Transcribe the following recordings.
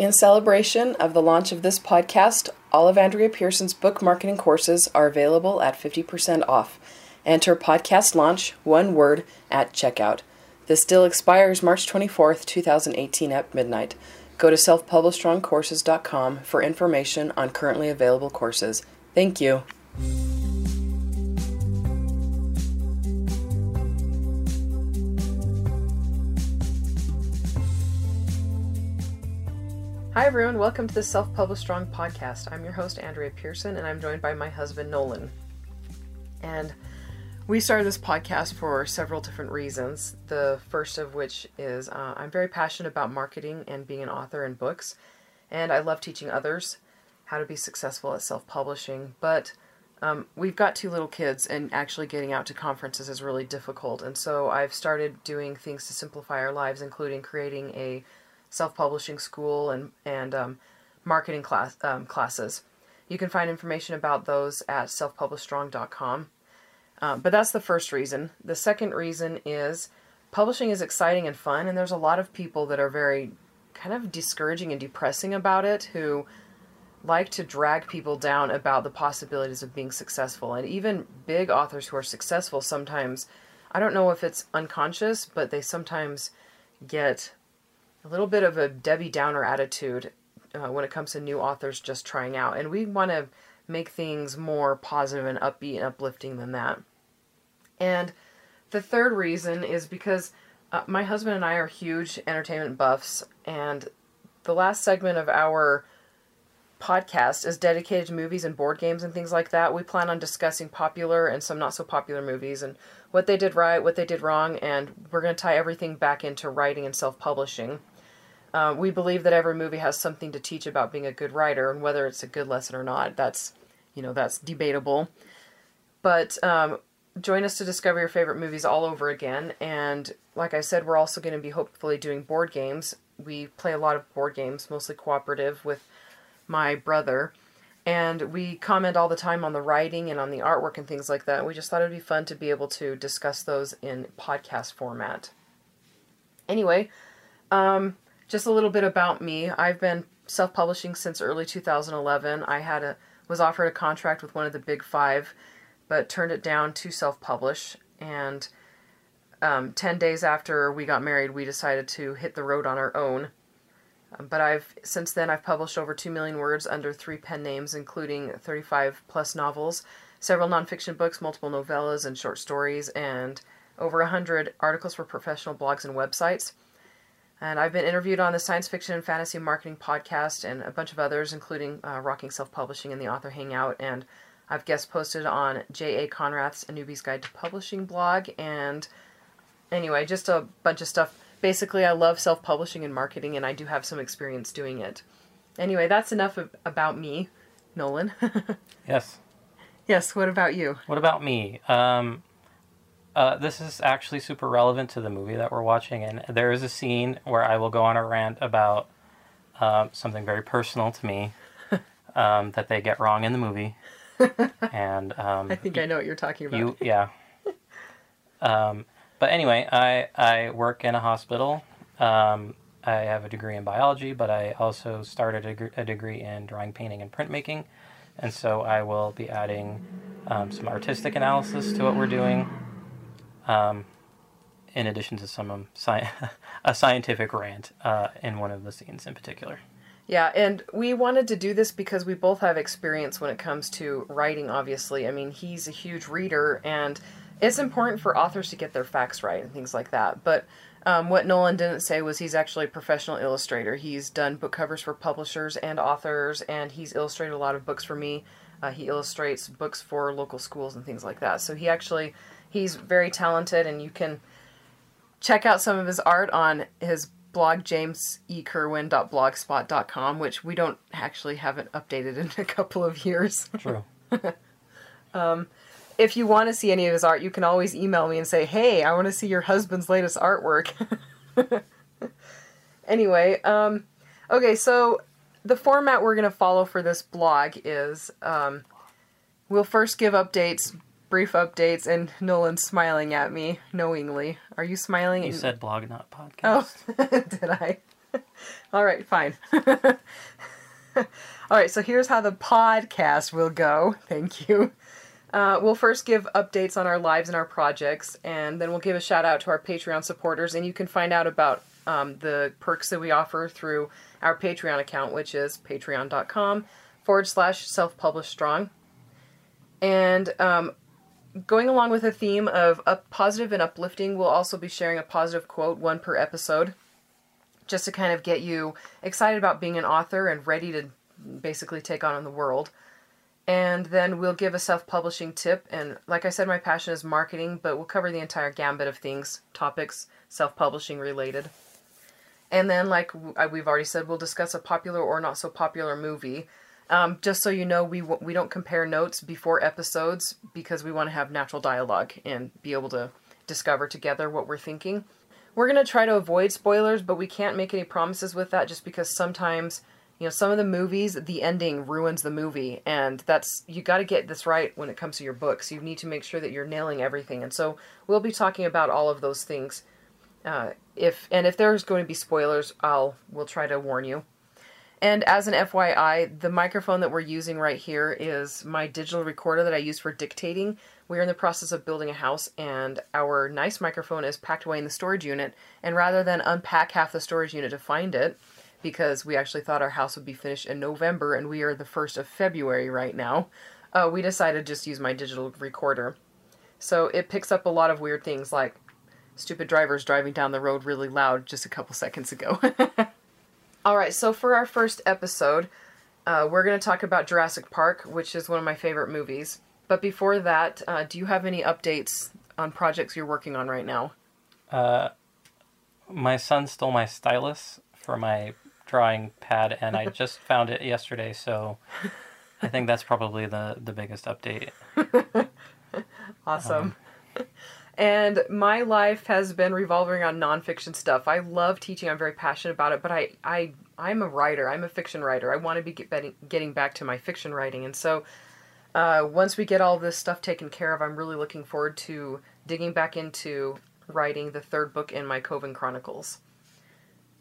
In celebration of the launch of this podcast, all of Andrea Pearson's book marketing courses are available at 50% off. Enter podcast launch, one word, at checkout. This deal expires March 24th, 2018 at midnight. Go to selfpublishstrongcourses.com for information on currently available courses. Thank you. Hi, everyone. Welcome to the Self Published Strong podcast. I'm your host, Andrea Pearson, and I'm joined by my husband, Nolan. And we started this podcast for several different reasons. The first of which is uh, I'm very passionate about marketing and being an author in books, and I love teaching others how to be successful at self publishing. But um, we've got two little kids, and actually getting out to conferences is really difficult. And so I've started doing things to simplify our lives, including creating a self-publishing school and and um, marketing class um, classes. You can find information about those at selfpublishstrong.com. Um, but that's the first reason. The second reason is publishing is exciting and fun, and there's a lot of people that are very kind of discouraging and depressing about it who like to drag people down about the possibilities of being successful. And even big authors who are successful sometimes, I don't know if it's unconscious, but they sometimes get a little bit of a Debbie Downer attitude uh, when it comes to new authors just trying out. And we want to make things more positive and upbeat and uplifting than that. And the third reason is because uh, my husband and I are huge entertainment buffs, and the last segment of our podcast is dedicated to movies and board games and things like that. We plan on discussing popular and some not so popular movies and what they did right, what they did wrong, and we're going to tie everything back into writing and self publishing. Uh, we believe that every movie has something to teach about being a good writer, and whether it's a good lesson or not, that's you know that's debatable. But um, join us to discover your favorite movies all over again. And like I said, we're also going to be hopefully doing board games. We play a lot of board games, mostly cooperative with my brother. And we comment all the time on the writing and on the artwork and things like that. We just thought it would be fun to be able to discuss those in podcast format. Anyway, um, just a little bit about me. I've been self-publishing since early 2011. I had a was offered a contract with one of the big five, but turned it down to self-publish. And um, 10 days after we got married, we decided to hit the road on our own. Um, but I've since then I've published over 2 million words under three pen names, including 35 plus novels, several nonfiction books, multiple novellas and short stories, and over 100 articles for professional blogs and websites. And I've been interviewed on the Science Fiction and Fantasy Marketing podcast and a bunch of others, including uh, Rocking Self Publishing and the Author Hangout. And I've guest posted on J.A. Konrath's A Newbie's Guide to Publishing blog. And anyway, just a bunch of stuff. Basically, I love self publishing and marketing, and I do have some experience doing it. Anyway, that's enough of, about me, Nolan. yes. Yes, what about you? What about me? Um, uh, this is actually super relevant to the movie that we're watching, and there is a scene where I will go on a rant about um, something very personal to me um, that they get wrong in the movie. and um, I think I know what you're talking about. You, yeah. Um, but anyway, I I work in a hospital. Um, I have a degree in biology, but I also started a, a degree in drawing, painting, and printmaking, and so I will be adding um, some artistic analysis to what we're doing um, in addition to some um, sci- a scientific rant uh, in one of the scenes in particular. Yeah, and we wanted to do this because we both have experience when it comes to writing, obviously. I mean, he's a huge reader, and it's important for authors to get their facts right and things like that. But um, what Nolan didn't say was he's actually a professional illustrator. He's done book covers for publishers and authors, and he's illustrated a lot of books for me. Uh, he illustrates books for local schools and things like that. So he actually He's very talented, and you can check out some of his art on his blog jamesekerwin.blogspot.com, which we don't actually haven't updated in a couple of years. True. um, if you want to see any of his art, you can always email me and say, "Hey, I want to see your husband's latest artwork." anyway, um, okay, so the format we're going to follow for this blog is um, we'll first give updates brief updates, and Nolan's smiling at me knowingly. Are you smiling? You said blog, not podcast. Oh, did I? All right, fine. All right, so here's how the podcast will go. Thank you. Uh, we'll first give updates on our lives and our projects, and then we'll give a shout out to our Patreon supporters. And you can find out about um, the perks that we offer through our Patreon account, which is patreon.com forward slash self published strong. And um, going along with the theme of up positive and uplifting, we'll also be sharing a positive quote, one per episode, just to kind of get you excited about being an author and ready to basically take on the world. And then we'll give a self publishing tip. And like I said, my passion is marketing, but we'll cover the entire gambit of things, topics, self publishing related. And then, like we've already said, we'll discuss a popular or not so popular movie. Um, just so you know, we we don't compare notes before episodes because we want to have natural dialogue and be able to discover together what we're thinking. We're gonna try to avoid spoilers, but we can't make any promises with that just because sometimes you know some of the movies the ending ruins the movie and that's you got to get this right when it comes to your books you need to make sure that you're nailing everything and so we'll be talking about all of those things uh, if and if there's going to be spoilers i'll we'll try to warn you and as an FYI, the microphone that we're using right here is my digital recorder that I use for dictating. We're in the process of building a house, and our nice microphone is packed away in the storage unit. And rather than unpack half the storage unit to find it, because we actually thought our house would be finished in November, and we are the 1st of February right now, uh, we decided to just use my digital recorder. So it picks up a lot of weird things like stupid drivers driving down the road really loud just a couple seconds ago. All right, so for our first episode, uh, we're going to talk about Jurassic Park, which is one of my favorite movies. But before that, uh, do you have any updates on projects you're working on right now? Uh, my son stole my stylus for my drawing pad, and I just found it yesterday, so I think that's probably the, the biggest update. awesome. Um, and my life has been revolving around nonfiction stuff. I love teaching. I'm very passionate about it, but I, I, I'm a writer. I'm a fiction writer. I want to be get, getting back to my fiction writing, and so uh, once we get all this stuff taken care of, I'm really looking forward to digging back into writing the third book in my Coven Chronicles.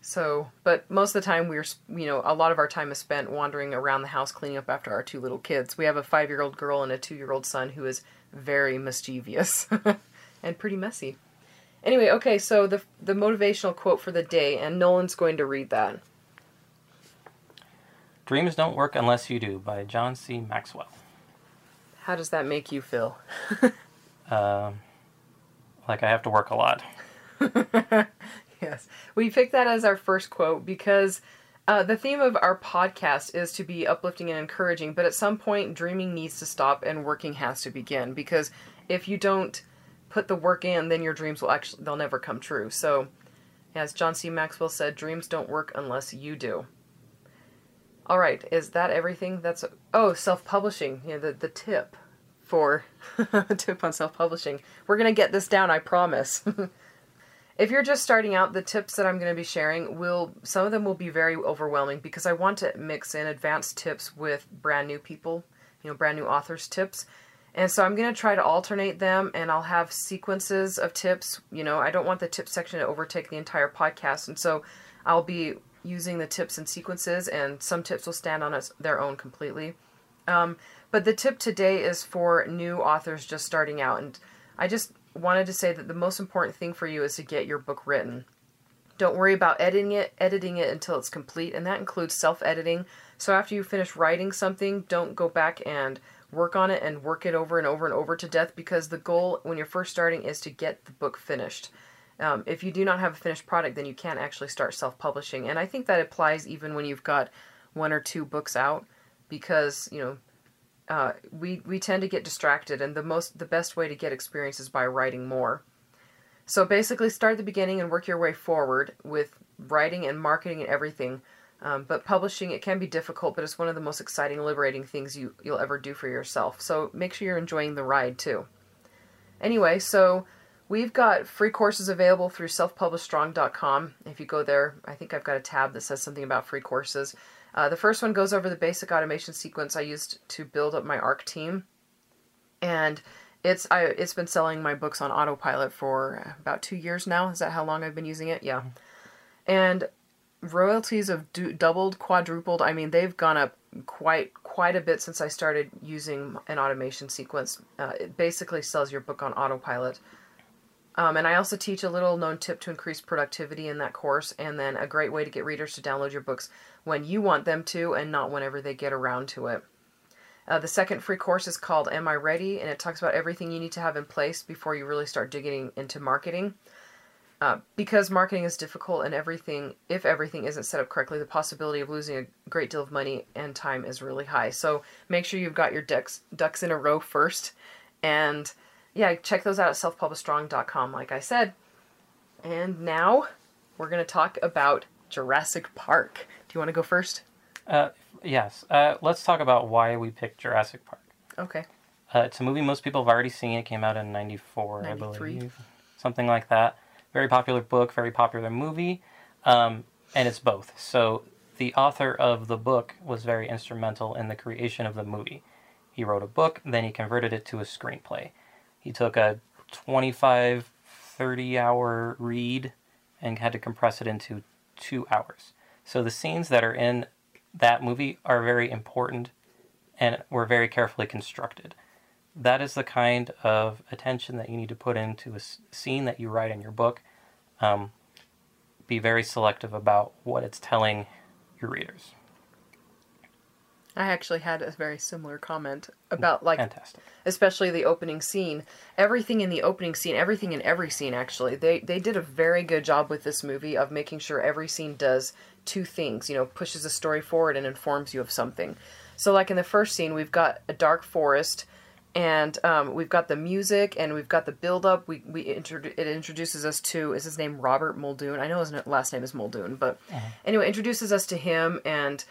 So, but most of the time we're, you know, a lot of our time is spent wandering around the house cleaning up after our two little kids. We have a five year old girl and a two year old son who is very mischievous. and pretty messy. Anyway, okay, so the the motivational quote for the day, and Nolan's going to read that. Dreams don't work unless you do, by John C. Maxwell. How does that make you feel? um, like I have to work a lot. yes, we picked that as our first quote because uh, the theme of our podcast is to be uplifting and encouraging, but at some point, dreaming needs to stop and working has to begin because if you don't put the work in, then your dreams will actually they'll never come true. So, as John C. Maxwell said, dreams don't work unless you do. All right, is that everything? That's oh, self-publishing. Yeah, the the tip for tip on self-publishing. We're gonna get this down, I promise. if you're just starting out, the tips that I'm going to be sharing will some of them will be very overwhelming because I want to mix in advanced tips with brand new people, you know, brand new authors tips and so I'm going to try to alternate them and I'll have sequences of tips. You know, I don't want the tip section to overtake the entire podcast. And so I'll be using the tips and sequences and some tips will stand on their own completely. Um, but the tip today is for new authors just starting out. And I just wanted to say that the most important thing for you is to get your book written. Don't worry about editing it, editing it until it's complete, and that includes self-editing. So after you finish writing something, don't go back and work on it and work it over and over and over to death because the goal when you're first starting is to get the book finished. Um, if you do not have a finished product, then you can't actually start self-publishing. And I think that applies even when you've got one or two books out because, you know, uh, we, we tend to get distracted and the most the best way to get experience is by writing more. So basically start at the beginning and work your way forward with writing and marketing and everything um, but publishing, it can be difficult, but it's one of the most exciting, liberating things you, you'll ever do for yourself. So make sure you're enjoying the ride too. Anyway, so we've got free courses available through selfpublishstrong.com. If you go there, I think I've got a tab that says something about free courses. Uh, the first one goes over the basic automation sequence I used to build up my ARC team. And it's I it's been selling my books on autopilot for about two years now. Is that how long I've been using it? Yeah. And royalties have du- doubled, quadrupled. I mean, they've gone up quite quite a bit since I started using an automation sequence. Uh, it basically sells your book on autopilot. Um, and I also teach a little known tip to increase productivity in that course, and then a great way to get readers to download your books when you want them to and not whenever they get around to it. Uh, the second free course is called Am I Ready? and it talks about everything you need to have in place before you really start digging into marketing. Uh, because marketing is difficult and everything, if everything isn't set up correctly, the possibility of losing a great deal of money and time is really high. So make sure you've got your ducks ducks in a row first, and yeah, check those out at selfpublishstrong.com, like I said. And now we're gonna talk about Jurassic Park. Do you want to go first? Uh, yes. Uh, let's talk about why we picked Jurassic Park. Okay. Uh, it's a movie most people have already seen. It came out in '94, I believe, something like that. Very popular book, very popular movie, um, and it's both. So the author of the book was very instrumental in the creation of the movie. He wrote a book, then he converted it to a screenplay. He took a 25, 30 hour read and had to compress it into two hours. So the scenes that are in that movie are very important and were very carefully constructed. That is the kind of attention that you need to put into a scene that you write in your book. Um, be very selective about what it's telling your readers. I actually had a very similar comment about like Fantastic. especially the opening scene. Everything in the opening scene, everything in every scene actually. They they did a very good job with this movie of making sure every scene does two things, you know, pushes the story forward and informs you of something. So like in the first scene, we've got a dark forest and um, we've got the music and we've got the build up. We we introdu- it introduces us to is his name Robert Muldoon. I know his last name is Muldoon, but anyway, introduces us to him and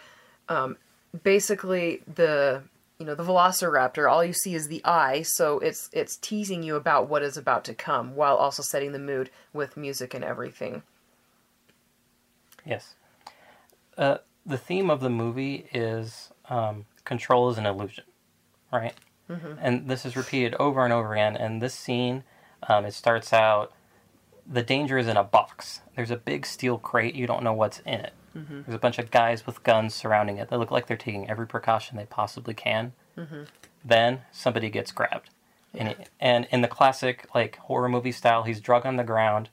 um, basically the you know the velociraptor all you see is the eye so it's it's teasing you about what is about to come while also setting the mood with music and everything Yes. Uh, the theme of the movie is um, control is an illusion, right? And this is repeated over and over again. And this scene, um, it starts out the danger is in a box. There's a big steel crate. You don't know what's in it. There's a bunch of guys with guns surrounding it. They look like they're taking every precaution they possibly can. Then somebody gets grabbed. And, it, and in the classic like horror movie style, he's drug on the ground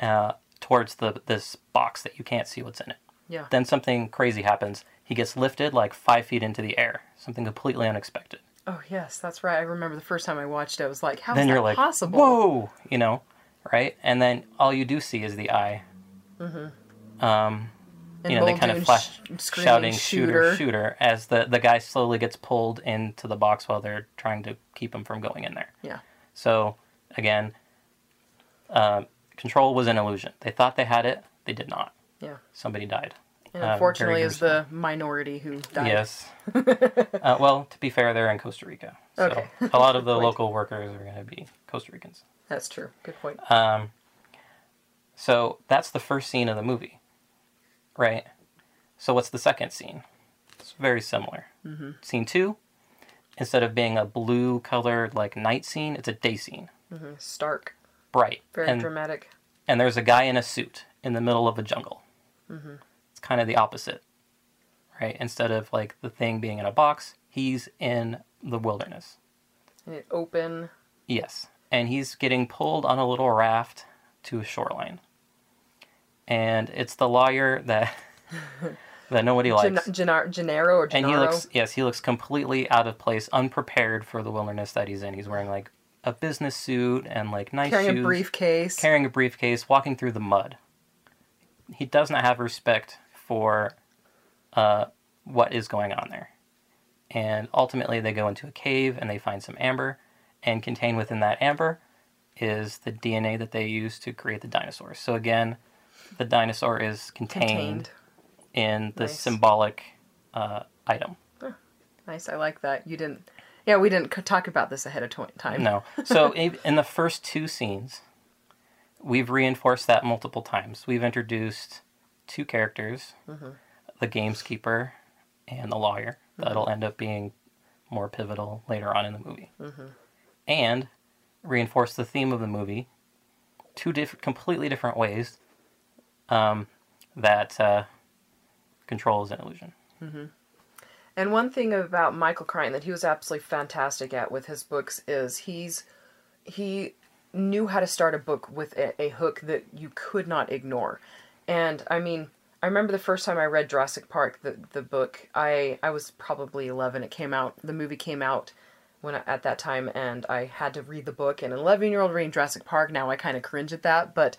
uh, towards the this box that you can't see what's in it. yeah Then something crazy happens. He gets lifted like five feet into the air. Something completely unexpected. Oh yes that's right i remember the first time i watched it i was like how is then that you're like, possible whoa, you know, right? And then all you do see is the eye. Mm-hmm. Um, and you know, they kind of flash sh- shouting shooter, shooter, as the, the guy slowly gets pulled into the box while they're trying to keep him from going in there. yeah So, again, um, control was an illusion. They thought they had it, they did not. yeah Somebody died. And Uh, unfortunately is the minority who died Yes. uh, well, to be fair, they're in Costa Rica. So Okay. a lot of the local workers are going to be Costa Ricans. that's true good point Um, so that's the first scene of the movie, right? So what's the second scene? It's very similar. Mm-hmm. Scene two, instead of being a blue colored like night scene, it's a day scene, stark bright, very and dramatic and there's a guy in a suit in the middle of a jungle. Mm-hmm. It's kind of the opposite, right? Instead of like the thing being in a box, he's in the wilderness. and it open Yes, and he's getting pulled on a little raft to a shoreline, and it's the lawyer that that nobody likes. Genar- Gennaro or and he looks yes, he looks completely out of place, unprepared for the wilderness that he's in. He's wearing like a business suit and like nice carrying shoes, a briefcase carrying a briefcase, walking through the mud. He does not have respect for uh, what is going on there. And ultimately, they go into a cave and they find some amber, and contained within that amber is the DNA that they use to create the dinosaurs. So again, the dinosaur is contained, contained in the Nice. symbolic uh, item. Nice, I like that. You didn't. Yeah, we didn't talk about this ahead of time. No. So in the first two scenes, we've reinforced that multiple times. We've introduced two characters, the gameskeeper and the lawyer. That'll end up being more pivotal later on in the movie. And reinforce the theme of the movie two different, completely different ways. Um, that uh, control is an illusion. And one thing about Michael Crichton that he was absolutely fantastic at with his books is he's he knew how to start a book with a, a hook that you could not ignore. And I mean, I remember the first time I read Jurassic Park, the the book. I I was probably eleven. It came out. The movie came out when at that time, and I had to read the book. And an eleven year old reading Jurassic Park now, I kind of cringe at that. But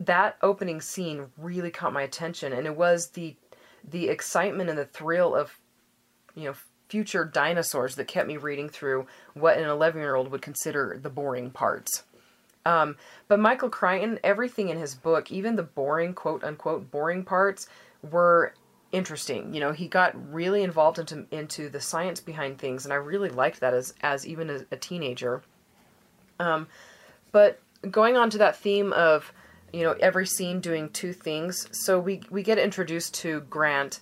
that opening scene really caught my attention, and it was the the excitement and the thrill of you know future dinosaurs that kept me reading through what an 11 year old would consider the boring parts um, but michael crichton everything in his book even the boring quote unquote boring parts were interesting. You know he got really involved into into the science behind things and i really liked that as as even a, a teenager. Um, but going on to that theme of you know every scene doing two things so we we get introduced to grant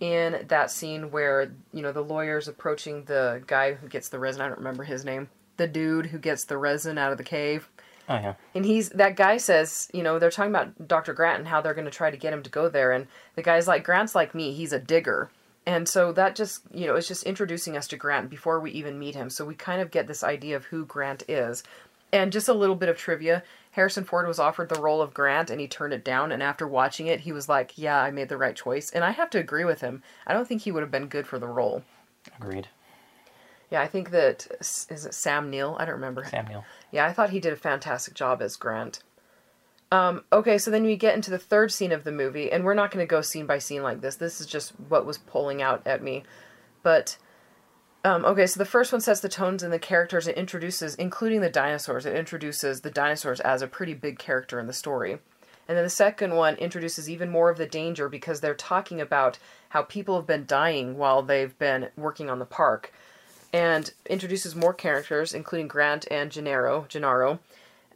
in that scene where you know the lawyer's approaching the guy who gets the resin i don't remember his name the dude who gets the resin out of the cave Oh yeah, and he's that guy says you know they're talking about dr grant and how they're going to try to get him to go there and the guy's like grant's like me he's a digger. And so that just you know it's just introducing us to grant before we even meet him. So we kind of get this idea of who grant is. And just a little bit of trivia harrison ford was offered the role of grant and he turned it down and after watching it he was like yeah i made the right choice. And i have to agree with him. I don't think he would have been good for the role. Agreed. Yeah i think that is it sam neill i don't remember Samuel. yeah, I thought he did a fantastic job as Grant. Um, okay, so then we get into the third scene of the movie, and we're not going to go scene by scene like this. This is just what was pulling out at me. But, um, okay, so the first one sets the tones and the characters. It introduces, including the dinosaurs, it introduces the dinosaurs as a pretty big character in the story. And then the second one introduces even more of the danger because they're talking about how people have been dying while they've been working on the park and introduces more characters, including Grant and Gennaro, Gennaro,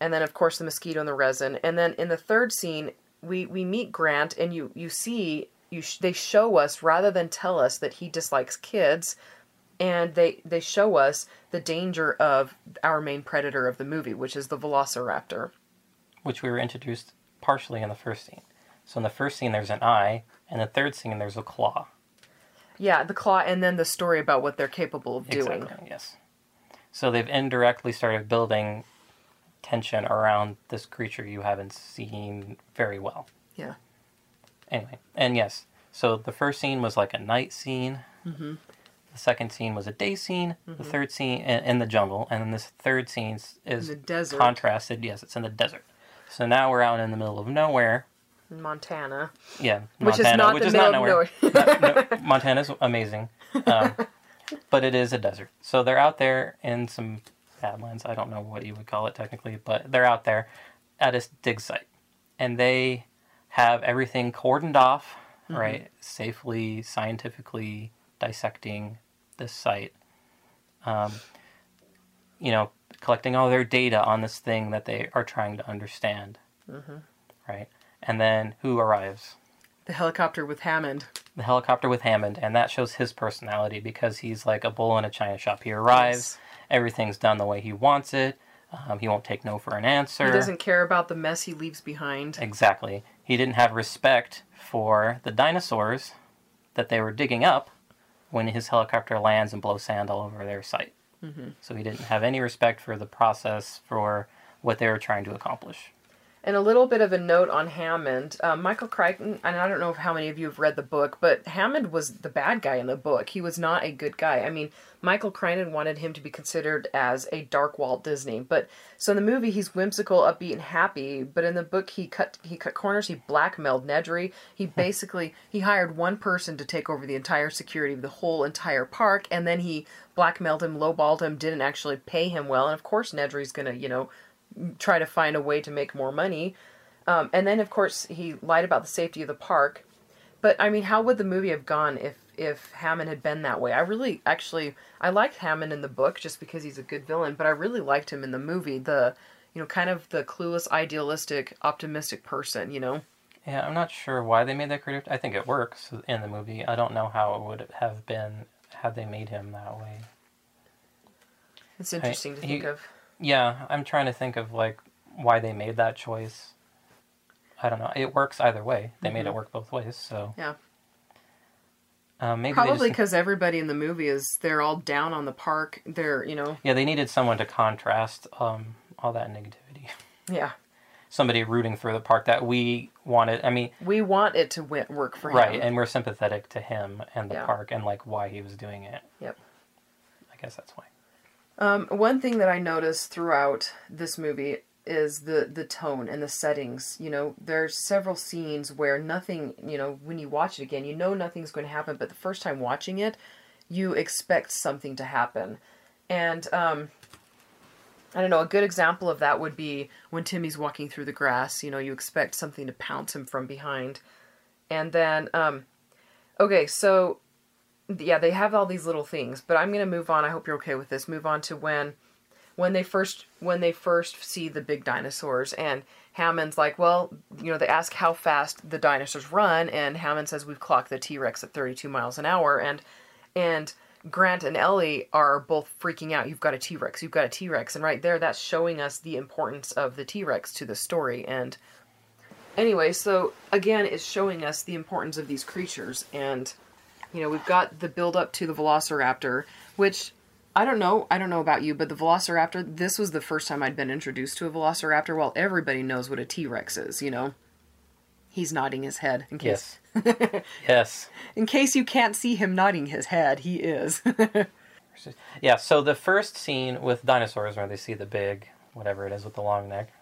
and then of course the mosquito and the resin. And then in the third scene, we we meet Grant, and you you see you sh- they show us rather than tell us that he dislikes kids, and they they show us the danger of our main predator of the movie, which is the Velociraptor. which we were introduced partially in the first scene. So in the first scene, there's an eye, and the third scene, there's a claw. Yeah, the claw, and then the story about what they're capable of doing. Exactly. Yes. So they've indirectly started building tension around this creature you haven't seen very well. Yeah. Anyway, and yes, so the first scene was like a night scene. Mm-hmm. The second scene was a day scene. The third scene in, in the jungle, and then this third scene is In the desert. contrasted. Yes, it's in the desert. So now we're out in the middle of nowhere. Montana. Yeah, Which is not which the is not nowhere. nowhere. No, Montana's amazing, um, but it is a desert. So they're out there in some badlands. I don't know what you would call it technically, but they're out there at a dig site, and they have everything cordoned off, Mm-hmm. right? Safely, scientifically dissecting this site. Um, you know, collecting all their data on this thing that they are trying to understand, Mm-hmm. right? And then who arrives? The helicopter with Hammond. the helicopter with Hammond, and that shows his personality because he's like a bull in a china shop. He arrives, everything's done the way he wants it. Um, he won't take no for an answer. He doesn't care about the mess he leaves behind. Exactly. He didn't have respect for the dinosaurs that they were digging up when his helicopter lands and blows sand all over their site. Mm-hmm. So he didn't have any respect for the process for what they were trying to accomplish. And a little bit of a note on Hammond. Uh, Michael Crichton, and I don't know how many of you have read the book, but Hammond was the bad guy in the book. He was not a good guy. I mean, Michael Crichton wanted him to be considered as a dark Walt Disney. But so in the movie, he's whimsical, upbeat, and happy. But in the book, he cut he cut corners. He blackmailed Nedry. He basically he hired one person to take over the entire security of the whole entire park, and then he blackmailed him, lowballed him, didn't actually pay him well. And of course, Nedry's gonna you know try to find a way to make more money. Um, and then, of course, he lied about the safety of the park. But I mean, how would the movie have gone if if Hammond had been that way? I really, actually, I liked Hammond in the book just because he's a good villain, but I really liked him in the movie. The you know, kind of the clueless, idealistic, optimistic person. You know. Yeah, I'm not sure why they made that creative. I think it works in the movie. I don't know how it would have been had they made him that way. It's interesting to he- think of. Yeah, I'm trying to think of like why they made that choice. I don't know. It works either way. They made it work both ways. So Yeah. um, maybe Probably just, because everybody in the movie is they're all down on the park. They're you know yeah they needed someone to contrast um, all that negativity. yeah. Somebody rooting for the park that we wanted. I mean, We want it to work for him. right, and we're sympathetic to him and the Yeah. park and like why he was doing it. Yep. I guess that's why. Um, one thing that I noticed throughout this movie is the the tone and the settings. You know, there's several scenes where nothing. You know, when you watch it again, you know nothing's going to happen, but the first time watching it, you expect something to happen, and um, I don't know. A good example of that would be when Timmy's walking through the grass. You know, you expect something to pounce him from behind, and then um, okay, so yeah, they have all these little things, but I'm gonna move on. I hope you're okay with this. Move on to when, when they first when they first see the big dinosaurs, and Hammond's like, well, you know, they ask how fast the dinosaurs run, and Hammond says we've clocked the T Rex at 32 miles an hour, and and Grant and Ellie are both freaking out. You've got a T Rex. You've got a T Rex, and right there, that's showing us the importance of the T Rex to the story. And anyway, so again, it's showing us the importance of these creatures and you know, we've got the build up to the Velociraptor, which I don't know. I don't know about you, but the Velociraptor, this was the first time I'd been introduced to a Velociraptor. Well, everybody knows what a T Rex is, you know. He's nodding his head in case Yes. yes. in case you can't see him nodding his head, he is. Yeah. So the first scene with dinosaurs, where they see the big whatever it is with the long neck.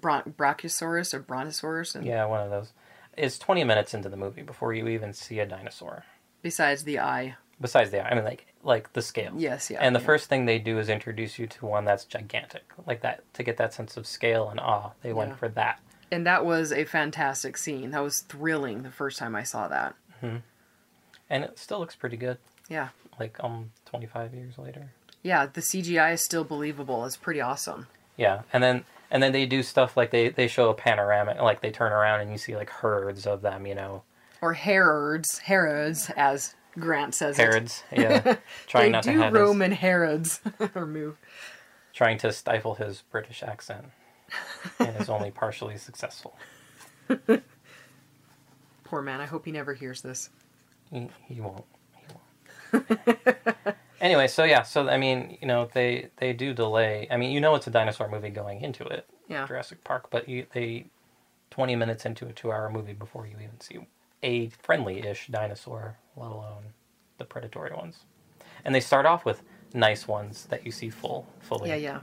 Bron- Brachiosaurus or Brontosaurus and Yeah, one of those. Is 20 minutes into the movie before you even see a dinosaur. Besides the eye. Besides the, eye. I mean, like like the scale. Yes, yeah. And the yeah. first thing they do is introduce you to one that's gigantic, like that, to get that sense of scale and awe. They went for that. and that was a fantastic scene. That was thrilling the first time I saw that. Hmm. And it still looks pretty good, Yeah. like um 25 years later. Yeah, the CGI is still believable. It's pretty awesome. Yeah, and then and then they do stuff like they they show a panoramic, like they turn around and you see like herds of them, you know, Or Herods, Herods, as Grant says it. Yeah, trying they not do to have roam his, in Herods or move. trying to stifle his British accent, and is only partially successful. Poor man. I hope he never hears this. He, he won't. He won't. anyway, so yeah, so I mean, you know, they they do delay. I mean, you know, it's a dinosaur movie going into it, Yeah. Jurassic Park, but you they twenty minutes into a two-hour movie before you even see a friendly-ish dinosaur, let alone the predatory ones. And they start off with nice ones that you see full fully. Yeah, yeah.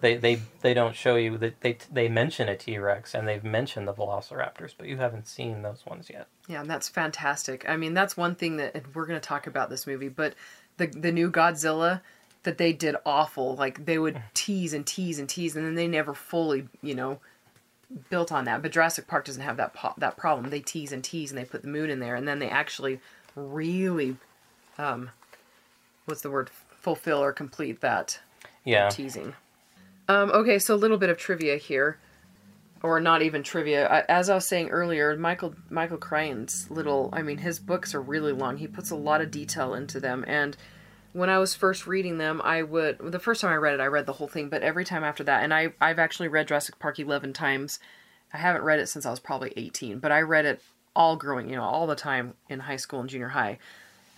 They they they don't show you that they they mention a T-Rex and they've mentioned the Velociraptors, but you haven't seen those ones yet. Yeah, and that's fantastic. I mean, that's one thing that and we're going to talk about this movie, but the the new Godzilla that they did awful. Like they would mm. tease and tease and tease, and then they never fully, you know, built on that. But Jurassic Park doesn't have that po- that problem. They tease and tease, and they put the moon in there, and then they actually really, um, what's the word? Fulfill or complete that Yeah. teasing. Um, okay, so a little bit of trivia here, or not even trivia. I, as I was saying earlier, Michael Michael Crichton's little. I mean, his books are really long. He puts a lot of detail into them, and when I was first reading them, I would the first time I read it, I read the whole thing, but every time after that, and I I've actually read Jurassic Park eleven times. I haven't read it since I was probably eighteen, but I read it all growing, you know, all the time in high school and junior high.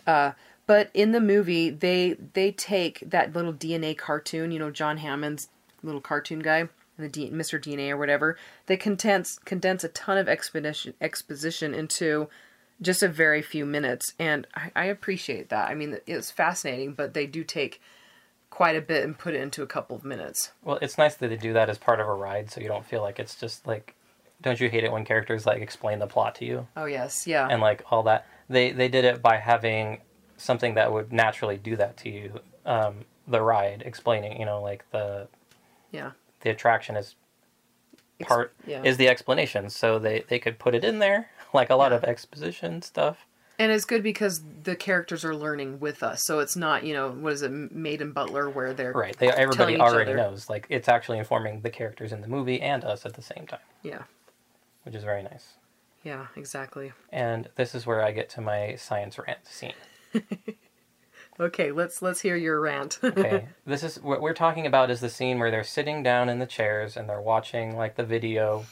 Uh, but in the movie, they they take that little DNA cartoon, you know, John Hammond's little cartoon guy, the D, Mr. DNA or whatever. They condense condense a ton of exposition exposition into just a very few minutes, and I, I appreciate that. I mean, it's fascinating, but they do take quite a bit and put it into a couple of minutes. Well, it's nice that they do that as part of a ride, so you don't feel like it's just like. Don't you hate it when characters like explain the plot to you Oh yes, yeah, and like all that? They they did it by having something that would naturally do that to you. Um, the ride explaining, you know, like the yeah. the attraction is part yeah. is the explanation, so they they could put it in there like a lot Yeah. of exposition stuff. And it's good because the characters are learning with us, so it's not you know what is it, Maid and Butler, where they're Right. They everybody each already other. knows. Like it's actually informing the characters in the movie and us at the same time, yeah, which is very nice. yeah, exactly. And this is where I get to my science rant scene. Okay, let's let's hear your rant. Okay, this is what we're talking about is the scene where they're sitting down in the chairs and they're watching like the video,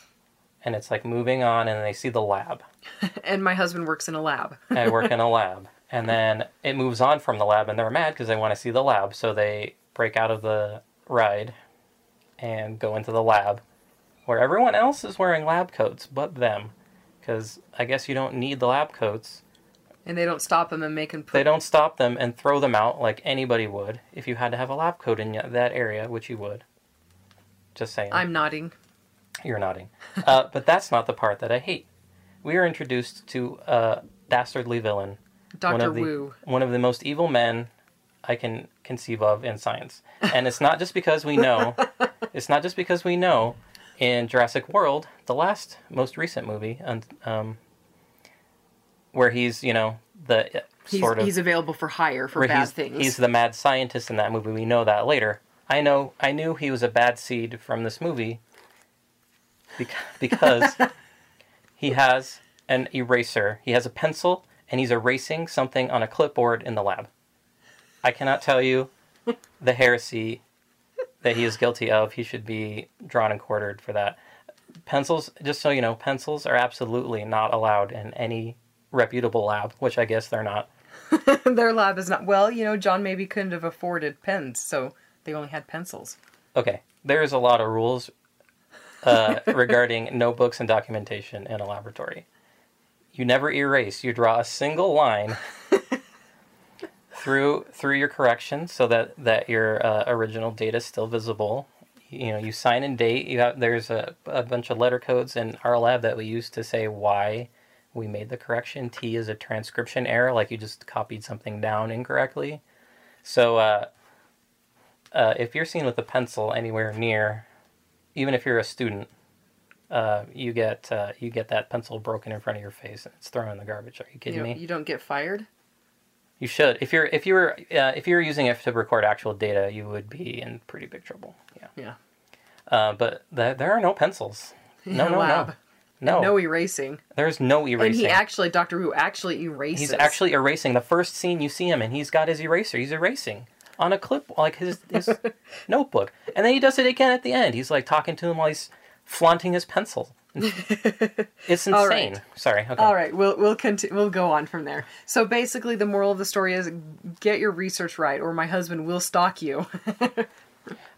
and it's like moving on, and they see the lab. And my husband works in a lab. I work in a lab, and then it moves on from the lab, and they're mad because they want to see the lab, so they break out of the ride and go into the lab, where everyone else is wearing lab coats but them, because I guess you don't need the lab coats. And they don't stop them and make them. put. They don't stop them and throw them out like anybody would if you had to have a lab coat in that area, which you would. Just saying. I'm nodding. You're nodding. Uh, but that's not the part that I hate. We are introduced to a dastardly villain, one Dr. of the Wu. one of the most evil men I can conceive of in science. And it's not just because we know. it's not just because we know. In Jurassic World, the last most recent movie, and um, where he's you know the uh, He's, sort of he's available for hire for bad he's, things. he's the mad scientist in that movie. We know that later. I know. I knew he was a bad seed from this movie because, because he has an eraser. He has a pencil and he's erasing something on a clipboard in the lab. I cannot tell you the heresy that he is guilty of. He should be drawn and quartered for that. Pencils, just so you know, pencils are absolutely not allowed in any reputable lab, which I guess they're not. Their lab is not. Well, you know, John maybe couldn't have afforded pens, so they only had pencils. Okay, there's a lot of rules uh, regarding notebooks and documentation in a laboratory. You never erase. You draw a single line through through your correction so that that your uh, original data is still visible. You know, you sign and date. You have there's a, a bunch of letter codes in our lab that we use to say why we made the correction. T is a transcription error, like you just copied something down incorrectly. So uh, uh, if you're seen with a pencil anywhere near, even if you're a student, uh, you get uh, you get that pencil broken in front of your face and it's thrown in the garbage. Are you kidding You, me? you don't get fired. You should. If you're if you were uh, if you were using it to record actual data, you would be in pretty big trouble. Yeah. Yeah. Uh, but th- there are no pencils. No, no, no. No, No erasing. there's no erasing. And he actually, Doctor Wu actually erases. He's actually erasing. The first scene you see him, and he's got his eraser. He's erasing on a clip, like his his notebook, and then he does it again at the end. He's like talking to him while he's flaunting his pencil. It's insane. Right. Sorry. Okay. All right, we'll we'll continue. We'll go on from there. So basically, the moral of the story is get your research right, or my husband will stalk you.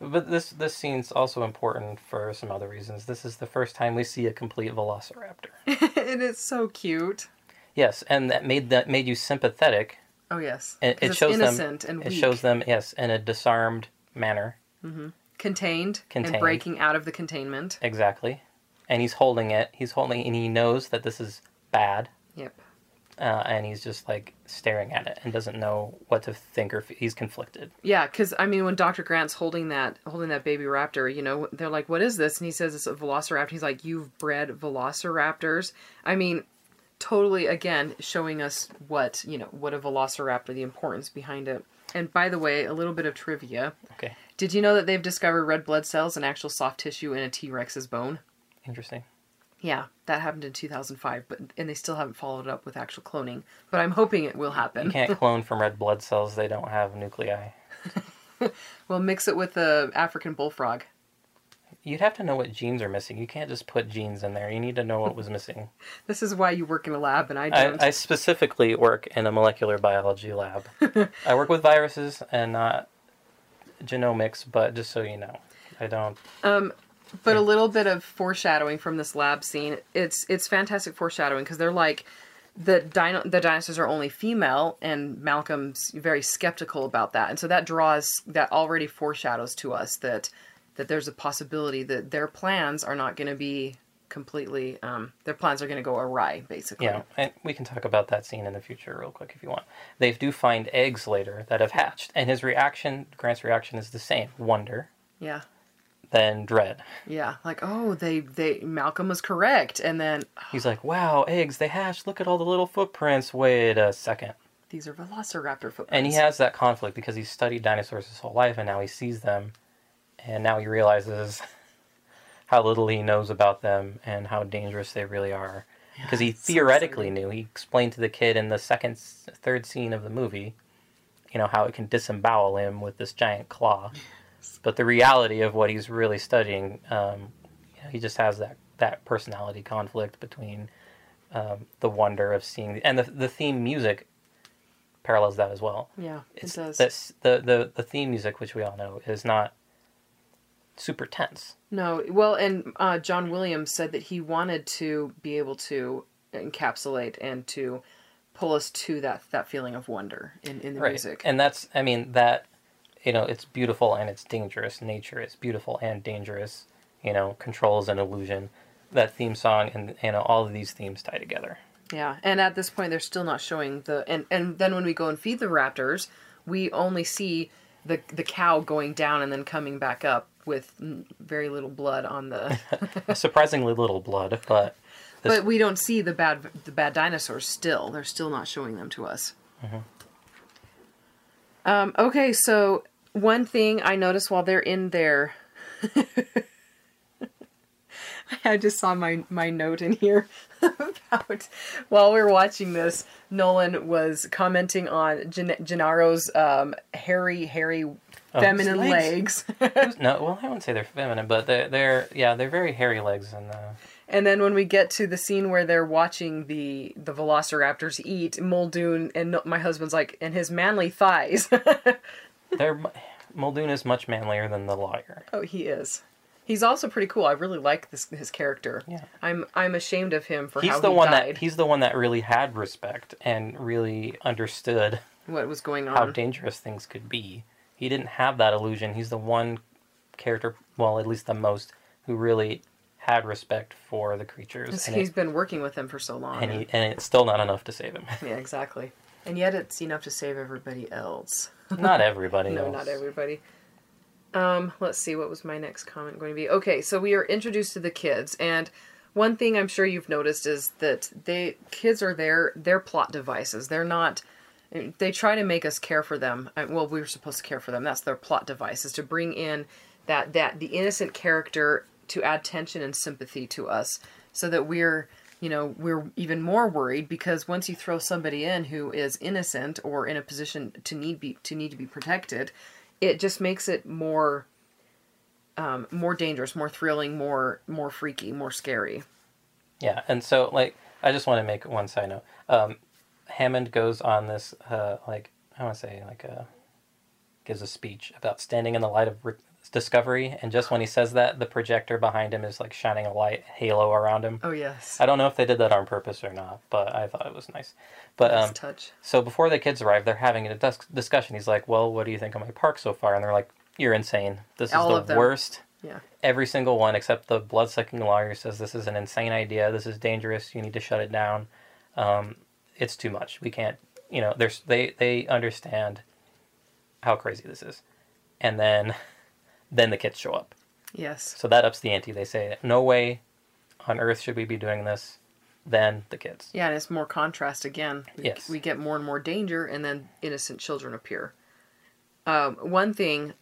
But this this scene's also important for some other reasons. This is the first time we see a complete Velociraptor. it is so cute. yes, and that made that made you sympathetic. Oh yes, It, 'Cause it it's shows innocent them. and it shows them yes in a disarmed manner mm-hmm. contained, and Contained. breaking out of the containment. exactly, and he's holding it. He's holding, and he knows that this is bad. Yep. Uh, and he's just like staring at it and doesn't know what to think or f- he's conflicted. Yeah, because I mean, when Doctor Grant's holding that holding that baby raptor, you know, they're like, "What is this?" And he says it's a velociraptor. He's like, "You've bred velociraptors." I mean, totally again showing us what you know what a velociraptor, the importance behind it. And by the way, a little bit of trivia: Okay, Did you know that they've discovered red blood cells and actual soft tissue in a T Rex's bone? interesting. Yeah, that happened in 2005, but and they still haven't followed up with actual cloning. But I'm hoping it will happen. You can't clone from red blood cells; they don't have nuclei. We'll mix it with the African bullfrog. You'd have to know what genes are missing. You can't just put genes in there. You need to know what was missing. This is why you work in a lab and I don't. I, I specifically work in a molecular biology lab. I work with viruses and not genomics, but just so you know, I don't. Um, but a little bit of foreshadowing from this lab scene. It's it's fantastic foreshadowing because they're like the dino- the dinosaurs are only female, and Malcolm's very skeptical about that, and so that draws that already foreshadows to us that that there's a possibility that their plans are not going to be completely um, their plans are going to go awry, basically. Yeah, and we can talk about that scene in the future real quick if you want. They do find eggs later that have hatched, and his reaction, Grant's reaction, is the same: wonder, yeah, then dread. yeah. Like oh, they they Malcolm was correct, and then He's like, "Wow, eggs! They hatched! Look at all the little footprints." Wait a second. these are Velociraptor footprints. And he has that conflict because he's studied dinosaurs his whole life, and now he sees them, and now he realizes how little he knows about them and how dangerous they really are. Because he it's so theoretically knew. He explained to the kid in the second, third scene of the movie, you know, how it can disembowel him with this giant claw. But the reality of what he's really studying, um, you know, he just has that that personality conflict between um, the wonder of seeing and the the theme music parallels that as well. Yeah, It's it does. that's the the the theme music, which we all know, is not super tense. No, well, and uh, John Williams said that he wanted to be able to encapsulate and to pull us to that that feeling of wonder in, in the music. And that's, I mean, that, you know, it's beautiful and it's dangerous. Nature is beautiful and dangerous. You know, controls is an illusion. That theme song and, you know, all of these themes tie together. Yeah, and at this point, they're still not showing the and and then when we go and feed the raptors, we only see the the cow going down and then coming back up with very little blood on the. Surprisingly little blood, but this, but we don't see the bad the bad dinosaurs. Still, they're still not showing them to us. Mm-hmm. Um, okay, so one thing I noticed while they're in there. I just saw my, my note in here about while we were watching this, Nolan was commenting on Gen- Gennaro's um, hairy, hairy, Oh, feminine legs. legs. no, well, I wouldn't say they're feminine, but they're, they're yeah, they're very hairy legs and. Uh, and then when we get to the scene where they're watching the the Velociraptors eat, Muldoon and my husband's like, and his manly thighs. They're Muldoon is much manlier than the lawyer. oh, he is. He's also pretty cool. I really like this his character. Yeah. I'm I'm ashamed of him for He's how the he one died. that he's the one that really had respect and really understood what was going on, how dangerous things could be. He didn't have that illusion. He's the one character, well, at least the most, who really had respect for the creatures. And, He's it, been working with them for so long. and, he, and it's still not enough to save him. yeah, exactly. And yet it's enough to save everybody else. not everybody. no, else. not everybody. Um, let's see, what was my next comment going to be? Okay, so we are introduced to the kids, and one thing I'm sure you've noticed is that they kids are their their plot devices. They're not. They try to make us care for them. Uh, Well, we were supposed to care for them. That's their plot device is to bring in that that the innocent character to add tension and sympathy to us, so that we're you know we're even more worried because once you throw somebody in who is innocent or in a position to need be to need to be protected, it just makes it more um, more dangerous, more thrilling, more more freaky, more scary. Yeah, and so like I just want to make one side note. Um, Hammond goes on this uh, like I want to say like a gives a speech about standing in the light of discovery, and just when he says that, the projector behind him is like shining a light halo around him. Oh yes, I don't know if they did that on purpose or not, but I thought it was nice. But nice um, touch. so before the kids arrive, they're having a dis- discussion. He's like, "Well, what do you think of my park so far?" And they're like, "You're insane. This All is the worst." Yeah, Every single one except the blood-sucking lawyer says this is an insane idea. This is dangerous. You need to shut it down. Um, it's too much. We can't. You know, there's they they understand how crazy this is, and then then the kids show up. yes, So that ups the ante. They say, "No way on earth should we be doing this." Then the kids. yeah, and it's more contrast again. We, Yes. we get more and more danger, and then innocent children appear. Um, one thing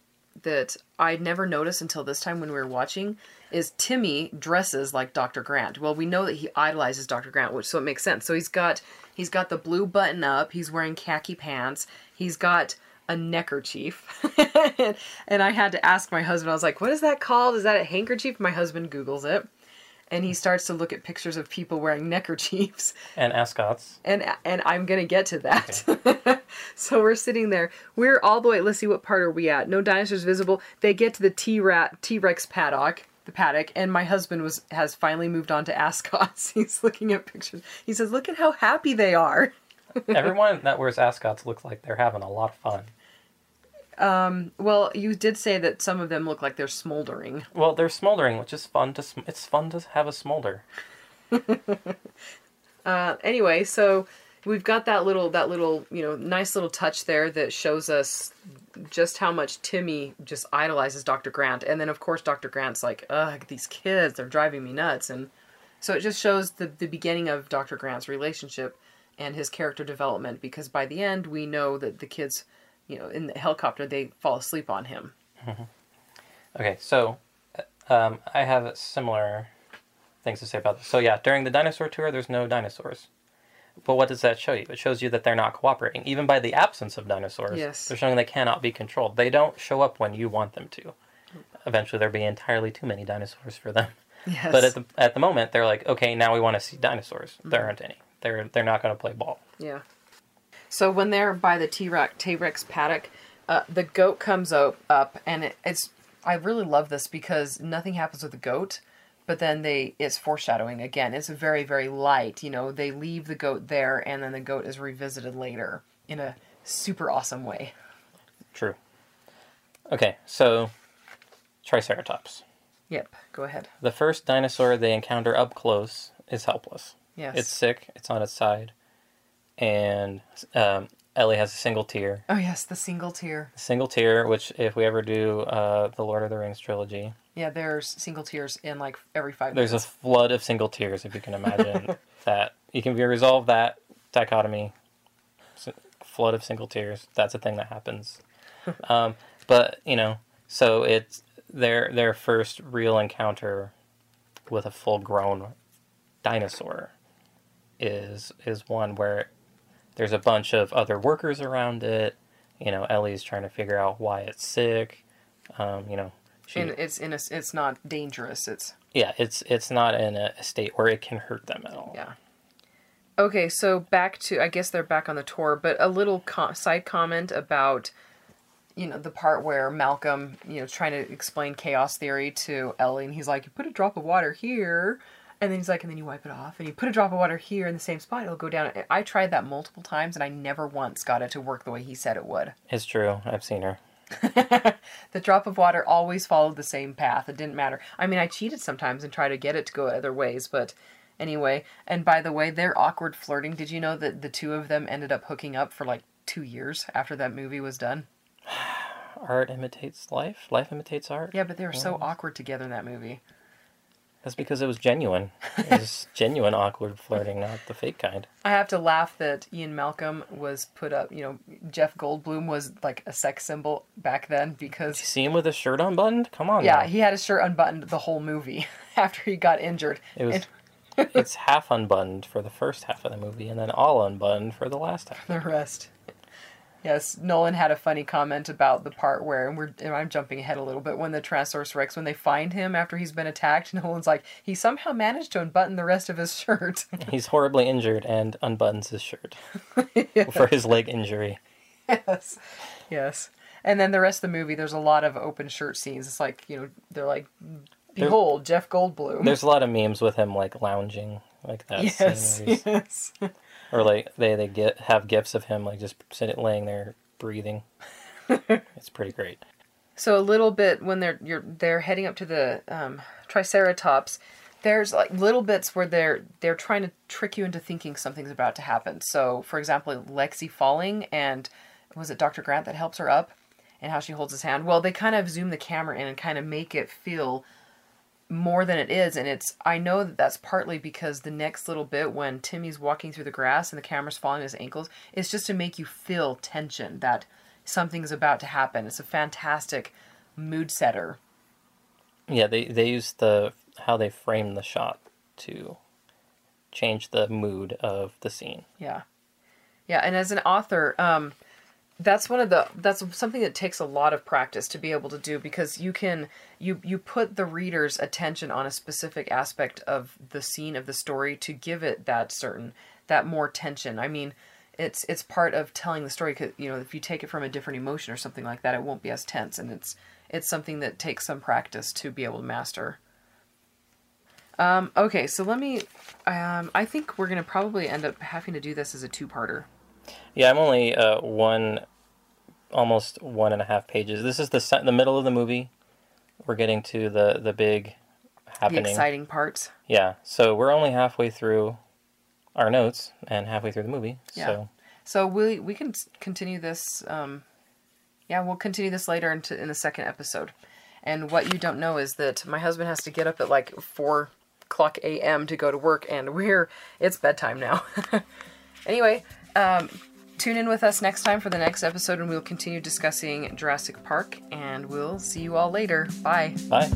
that I'd never noticed until this time when we were watching is Timmy dresses like Dr. Grant. Well, we know that he idolizes Dr. Grant, which so it makes sense. So he's got he's got the blue button up, he's wearing khaki pants, he's got a neckerchief. and, I had to ask my husband, I was like, what is that called? Is that a handkerchief? My husband Googles it. And he starts to look at pictures of people wearing neckerchiefs And ascots. and and I'm gonna get to that. so we're sitting there. We're all the way. Let's see what part are we at? No dinosaurs visible. They get to the T rat T Rex paddock, the paddock, and my husband was has finally moved on to ascots. He's looking at pictures. He says, "Look at how happy they are." Everyone that wears ascots looks like they're having a lot of fun. Well, you did say that some of them look like they're smoldering. Well, they're smoldering, which is fun to. Sm- it's fun to have a smolder. Uh, anyway, so we've got that little that little you know nice little touch there that shows us just how much Timmy just idolizes Dr. Grant, and then of course Dr. Grant's like, ugh, these kids, they're driving me nuts, and so it just shows the the beginning of Dr. Grant's relationship and his character development because by the end we know that the kids, you know, in the helicopter they fall asleep on him. Okay, so uh, um, I have similar things to say about this. So yeah, during the dinosaur tour, there's no dinosaurs. But what does that show you? It shows you that they're not cooperating, even by the absence of dinosaurs. Yes. They're showing they cannot be controlled. They don't show up when you want them to. Eventually, there'll be entirely too many dinosaurs for them. Yes. But at the at the moment, they're like, okay, now we want to see dinosaurs. There aren't any. They're they're not going to play ball. Yeah. So when they're by the T-Rex, T-Rex paddock, uh, the goat comes up, up and it, it's. I really love this because nothing happens with the goat, but then they it's foreshadowing again. It's very very light. You know, they leave the goat there, and then the goat is revisited later in a super awesome way. True. Okay, so Triceratops. Yep. Go ahead. The first dinosaur they encounter up close is helpless. Yes. It's sick. It's on its side, and um, Ellie has a single tear. Oh yes, the single tear. Single tear, which if we ever do uh, the Lord of the Rings trilogy, Yeah, there's single tears in like every five there's a flood of single tears. If you can imagine that, you can resolve that dichotomy. Flood of single tears. That's a thing that happens. um, but you know, so it's their their first real encounter with a full grown dinosaur is is one where there's a bunch of other workers around it. You know, Ellie's trying to figure out why it's sick. Um, you know, she, and it's in a, it's not dangerous. It's yeah, it's it's not in a state where it can hurt them at all. Yeah. Okay, so back to I guess they're back on the tour, but a little co- side comment about you know the part where Malcolm you know trying to explain chaos theory to Ellie, and he's like, "You put a drop of water here." And then he's like, and then you wipe it off, and you put a drop of water here in the same spot, it'll go down. I tried that multiple times, and I never once got it to work the way he said it would. It's true. I've seen her. the drop of water always followed the same path. It didn't matter. I mean, I cheated sometimes and tried to get it to go other ways, but anyway. And by the way, their awkward flirting. Did you know that the two of them ended up hooking up for like two years after that movie was done? Art imitates life. Life imitates art. Yeah, but they were so awkward together in that movie. That's because it was genuine. It was genuine awkward flirting, not the fake kind. I have to laugh that Ian Malcolm was put up. You know, Jeff Goldblum was like a sex symbol back then Did you because see him with his shirt unbuttoned? Come on. yeah, now. he had his shirt unbuttoned the whole movie after he got injured. It was. And- it's half unbuttoned for the first half of the movie, and then all unbuttoned for the last half. the rest. Yes, Nolan had a funny comment about the part where, and we're, and I'm jumping ahead a little bit, when the Tyrannosaurus Rex, when they find him after he's been attacked, Nolan's like, he somehow managed to unbutton the rest of his shirt. He's horribly injured and unbuttons his shirt for his leg injury. yes, yes. And then the rest of the movie, there's a lot of open shirt scenes. It's like, you know, they're like, behold, Jeff Goldblum. There's a lot of memes with him like lounging like that. yes, yes. Or like they they get have gifts of him like just sitting laying there breathing. it's pretty great. So a little bit when they're you're they're heading up to the um, Triceratops, there's like little bits where they're they're trying to trick you into thinking something's about to happen. So for example, Lexi falling and was it Dr. Grant that helps her up and how she holds his hand? Well, they kind of zoom the camera in and kind of make it feel more than it is and it's I know that that's partly because the next little bit when Timmy's walking through the grass and the camera's following his ankles, it's just to make you feel tension that something's about to happen. It's a fantastic mood setter. Yeah, they they use the how they frame the shot to change the mood of the scene. Yeah. Yeah, and as an author, um that's one of the that's something that takes a lot of practice to be able to do because you can you you put the reader's attention on a specific aspect of the scene of the story to give it that certain that more tension. I mean, it's it's part of telling the story 'cause, you know, if you take it from a different emotion or something like that, it won't be as tense and it's it's something that takes some practice to be able to master. Um, okay, so let me. Um, I think we're gonna probably end up having to do this as a two-parter. Yeah, I'm only uh, one, almost one and a half pages. This is the se- the middle of the movie. We're getting to the the big The exciting parts. Yeah, so we're only halfway through our notes and halfway through the movie. Yeah. So So we we can continue this. Um, yeah, we'll continue this later into in the second episode. And what you don't know is that my husband has to get up at like four o'clock a.m. to go to work, and we're it's bedtime now. anyway, um, tune in with us next time for the next episode, and we'll continue discussing Jurassic Park. And we'll see you all later. Bye. bye.